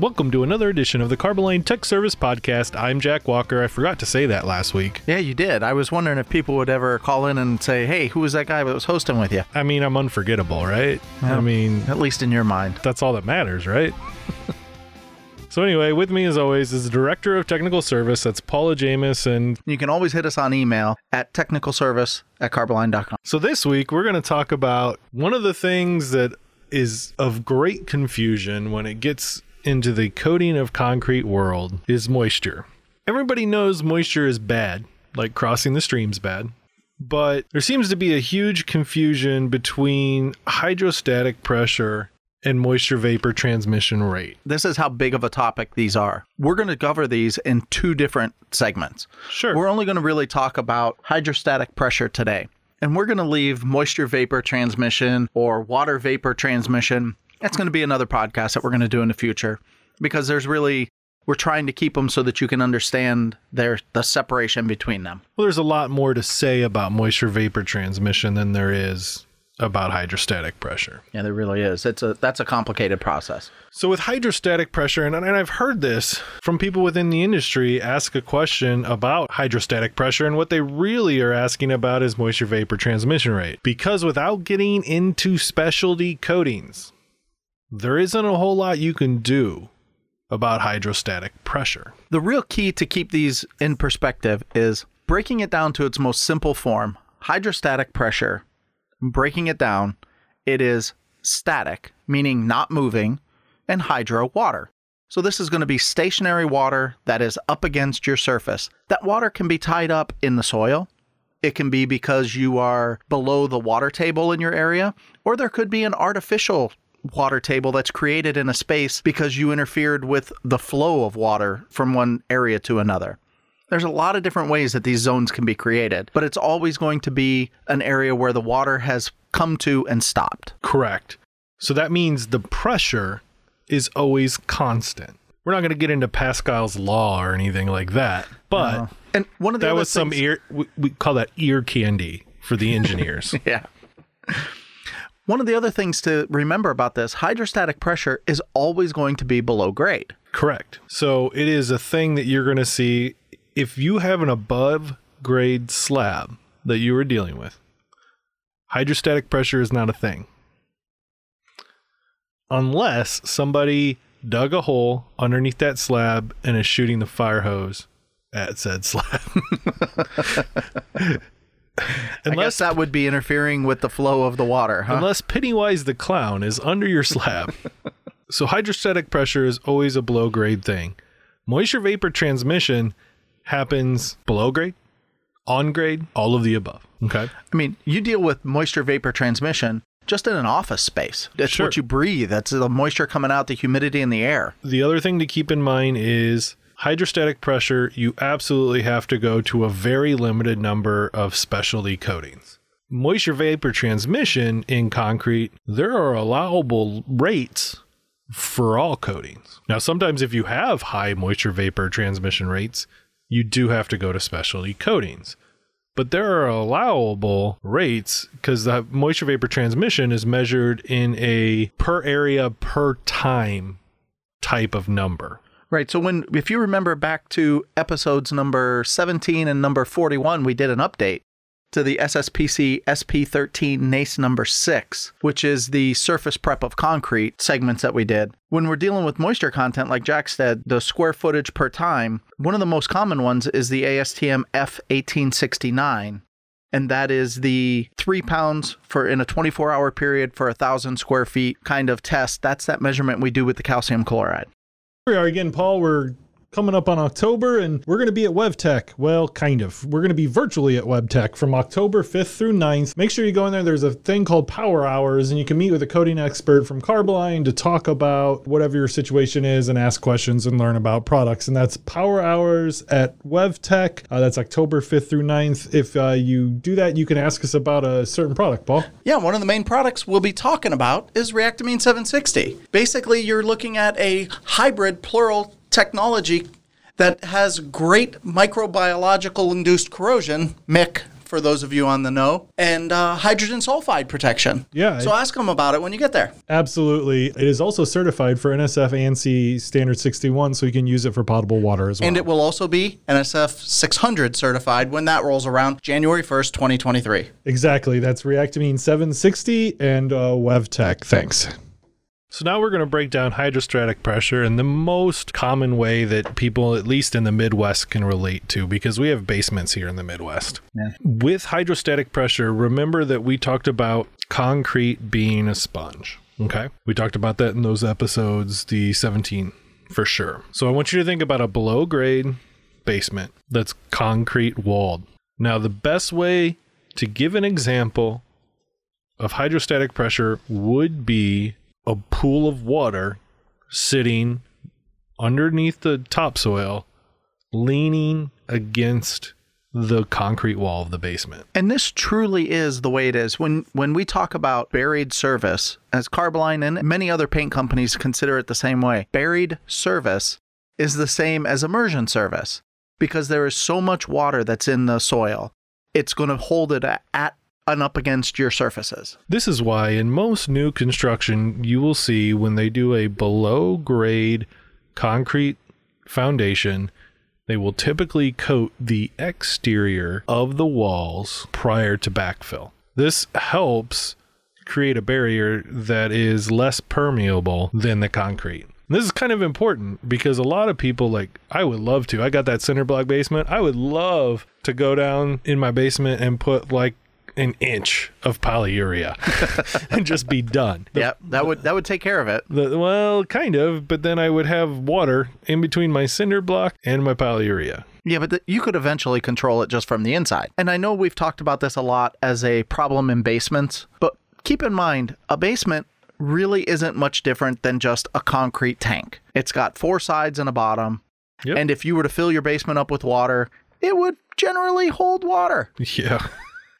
Welcome to another edition of the Carboline Tech Service Podcast. I'm Jack Walker. I forgot to say that last week. Yeah, you did. I was wondering if people would ever call in and say, hey, who was that guy that was hosting with you? I mean, I'm unforgettable, right? I mean, At least in your mind. that's all that matters, right? so, anyway, with me as always is the Director of Technical Service. That's Paula Jamis. And You can always hit us on email at technicalservice at carboline.com. so this week, we're going to talk about one of the things that is of great confusion when it gets into the coating of concrete world is moisture. Everybody knows moisture is bad, like crossing the stream's bad. But there seems to be a huge confusion between hydrostatic pressure and moisture vapor transmission rate. This is how big of a topic these are. We're going to cover these in two different segments. Sure. We're only going to really talk about hydrostatic pressure today. And we're going to leave moisture vapor transmission or water vapor transmission. That's going to be another podcast that we're going to do in the future because there's really we're trying to keep them so that you can understand their the separation between them. Well, there's a lot more to say about moisture vapor transmission than there is about hydrostatic pressure. Yeah, there really is. It's a that's a complicated process. So, with hydrostatic pressure, and, and I've heard this from people within the industry ask a question about hydrostatic pressure, and what they really are asking about is moisture vapor transmission rate. Because without getting into specialty coatings, there isn't a whole lot you can do about hydrostatic pressure. The real key to keep these in perspective is breaking it down to its most simple form. Hydrostatic pressure, breaking it down, it is static, meaning not moving, and hydro, water. So this is going to be stationary water that is up against your surface. That water can be tied up in the soil. It can be because you are below the water table in your area, or there could be an artificial water table that's created in a space because you interfered with the flow of water from one area to another. There's a lot of different ways that these zones can be created, but it's always going to be an area where the water has come to and stopped. Correct. So that means the pressure is always constant. We're not going to get into Pascal's law or anything like that, but And one of the that was some ear we, we call that ear candy for the engineers Yeah. One of the other things to remember about this hydrostatic pressure is always going to be below grade. correct. So it is a thing that you're going to see. If you have an above grade slab that you are dealing with hydrostatic pressure is not a thing. Unless somebody dug a hole underneath that slab and is shooting the fire hose at said slab I guess that would be interfering with the flow of the water, huh? unless Pennywise the clown is under your slab. so hydrostatic pressure is always a below grade thing. Moisture vapor transmission happens below grade, on grade, all of the above. Okay. I mean, you deal with moisture vapor transmission just in an office space. That's Sure. what you breathe. That's the moisture coming out, the humidity in the air. The other thing to keep in mind is hydrostatic pressure, you absolutely have to go to a very limited number of specialty coatings. Moisture vapor transmission in concrete, there are allowable rates for all coatings. Now, sometimes if you have high moisture vapor transmission rates, you do have to go to specialty coatings. But there are allowable rates because the moisture vapor transmission is measured in a per area per time type of number. Right. So when if you remember back to episodes number 17 and number 41, we did an update to the SSPC SP13 NACE number 6, which is the surface prep of concrete segments that we did. When we're dealing with moisture content like Jack said, the square footage per time, one of the most common ones is the ASTM F1869 and that is the three pounds for in a 24 hour period for a thousand square feet kind of test. That's that measurement we do with the calcium chloride. Here we are again, Paul. We're coming up on October and we're going to be at WEFTEC. Well, kind of. We're going to be virtually at WEFTEC from October 5th through 9th. Make sure you go in there. There's a thing called Power Hours and you can meet with a coding expert from Carboline to talk about whatever your situation is and ask questions and learn about products. And that's Power Hours at WEFTEC. Uh, that's October 5th through 9th. If uh, you do that, you can ask us about a certain product, Paul. Yeah, one of the main products we'll be talking about is Reactamine 760. Basically, you're looking at a hybrid plural technology that has great microbiological induced corrosion, MIC for those of you on the know, and uh, hydrogen sulfide protection. Yeah, So ask them about it when you get there. Absolutely. It is also certified for NSF ANSI standard 61, so you can use it for potable water as well. And it will also be NSF 600 certified when that rolls around January 1st, 2023. exactly. That's Reactamine 760 and uh, WEFTEC. Thanks. So now we're going to break down hydrostatic pressure in the most common way that people, at least in the Midwest, can relate to because we have basements here in the Midwest. Yeah. With hydrostatic pressure, remember that we talked about concrete being a sponge. Okay. We talked about that in those episodes, the 17 for sure. So I want you to think about a below grade basement that's concrete walled. Now, the best way to give an example of hydrostatic pressure would be a pool of water sitting underneath the topsoil, leaning against the concrete wall of the basement. And this truly is the way it is. When when we talk about buried service, as Carboline and many other paint companies consider it the same way, buried service is the same as immersion service because there is so much water that's in the soil. It's going to hold it at and up against your surfaces. This is why in most new construction, you will see when they do a below grade concrete foundation, they will typically coat the exterior of the walls prior to backfill. This helps create a barrier that is less permeable than the concrete. This is kind of important because a lot of people like I would love to. I got that cinder block basement. I would love to go down in my basement and put like an inch of polyurea and just be done. The- Yep, that would that would take care of it. the- well, kind of, but then I would have water in between my cinder block and my polyurea. Yeah, but th- you could eventually control it just from the inside. And I know we've talked about this a lot as a problem in basements, but keep in mind, a basement really isn't much different than just a concrete tank. It's got four sides and a bottom. Yep. And if you were to fill your basement up with water, it would generally hold water. Yeah.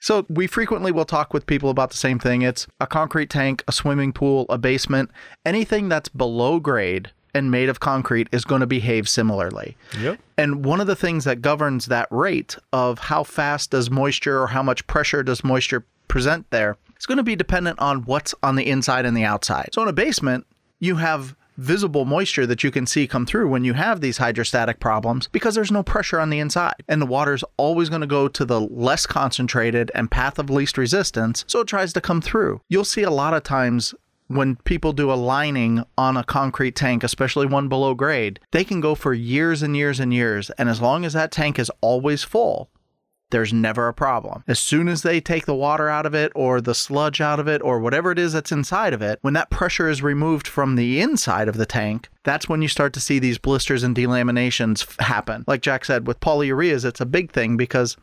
So we frequently will talk with people about the same thing. It's a concrete tank, a swimming pool, a basement, anything that's below grade and made of concrete is going to behave similarly. Yep. And one of the things that governs that rate of how fast does moisture or how much pressure does moisture present there is going to be dependent on what's on the inside and the outside. So in a basement, you have visible moisture that you can see come through when you have these hydrostatic problems because there's no pressure on the inside. And the water is always going to go to the less concentrated and path of least resistance, so it tries to come through. You'll see a lot of times when people do a lining on a concrete tank, especially one below grade, they can go for years and years and years. And as long as that tank is always full, there's never a problem. As soon as they take the water out of it or the sludge out of it or whatever it is that's inside of it, when that pressure is removed from the inside of the tank, that's when you start to see these blisters and delaminations happen. Like Jack said, with polyureas, it's a big thing because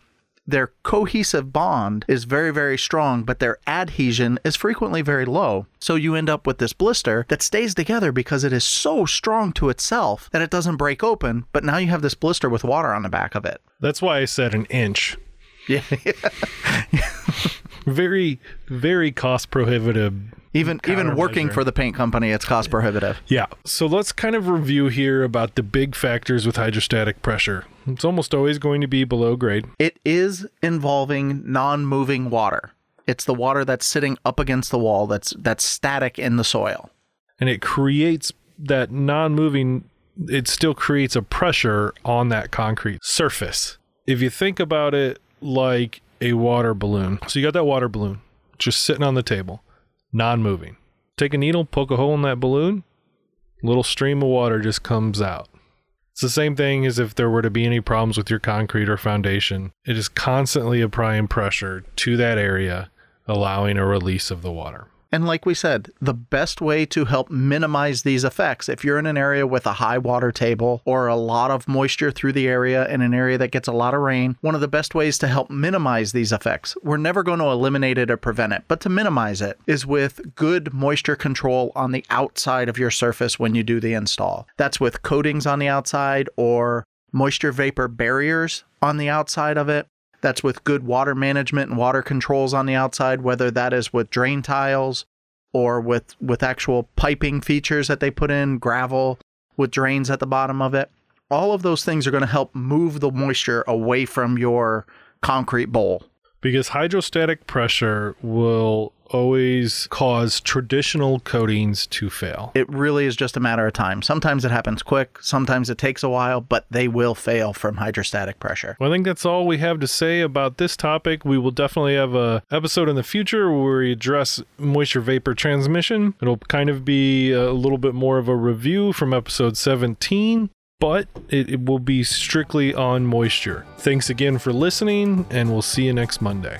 their cohesive bond is very, very strong, but their adhesion is frequently very low. So you end up with this blister that stays together because it is so strong to itself that it doesn't break open. But now you have this blister with water on the back of it. That's why I said an inch. Yeah. Very, very cost prohibitive. Even even working for the paint company, it's cost prohibitive. Yeah. So let's kind of review here about the big factors with hydrostatic pressure. It's almost always going to be below grade. It is involving non-moving water. It's the water that's sitting up against the wall that's that's static in the soil. and it creates that non-moving it still creates a pressure on that concrete surface if you think about it like a water balloon so you got that water balloon just sitting on the table non-moving. Take a needle poke a hole in that balloon little stream of water just comes out. It's the same thing as if there were to be any problems with your concrete or foundation. It is constantly applying pressure to that area allowing a release of the water And like we said, the best way to help minimize these effects, if you're in an area with a high water table or a lot of moisture through the area in an area that gets a lot of rain, one of the best ways to help minimize these effects, we're never going to eliminate it or prevent it, but to minimize it is with good moisture control on the outside of your surface when you do the install. That's with coatings on the outside or moisture vapor barriers on the outside of it. That's with good water management and water controls on the outside, whether that is with drain tiles or with, with actual piping features that they put in, gravel with drains at the bottom of it. All of those things are going to help move the moisture away from your concrete bowl. because hydrostatic pressure will always cause traditional coatings to fail. It really is just a matter of time. Sometimes it happens quick, sometimes it takes a while, but they will fail from hydrostatic pressure. Well, I think that's all we have to say about this topic. We will definitely have a episode in the future where we address moisture vapor transmission. It'll kind of be a little bit more of a review from episode 17 but it, it, will be strictly on moisture. Thanks again for listening, and we'll see you next Monday.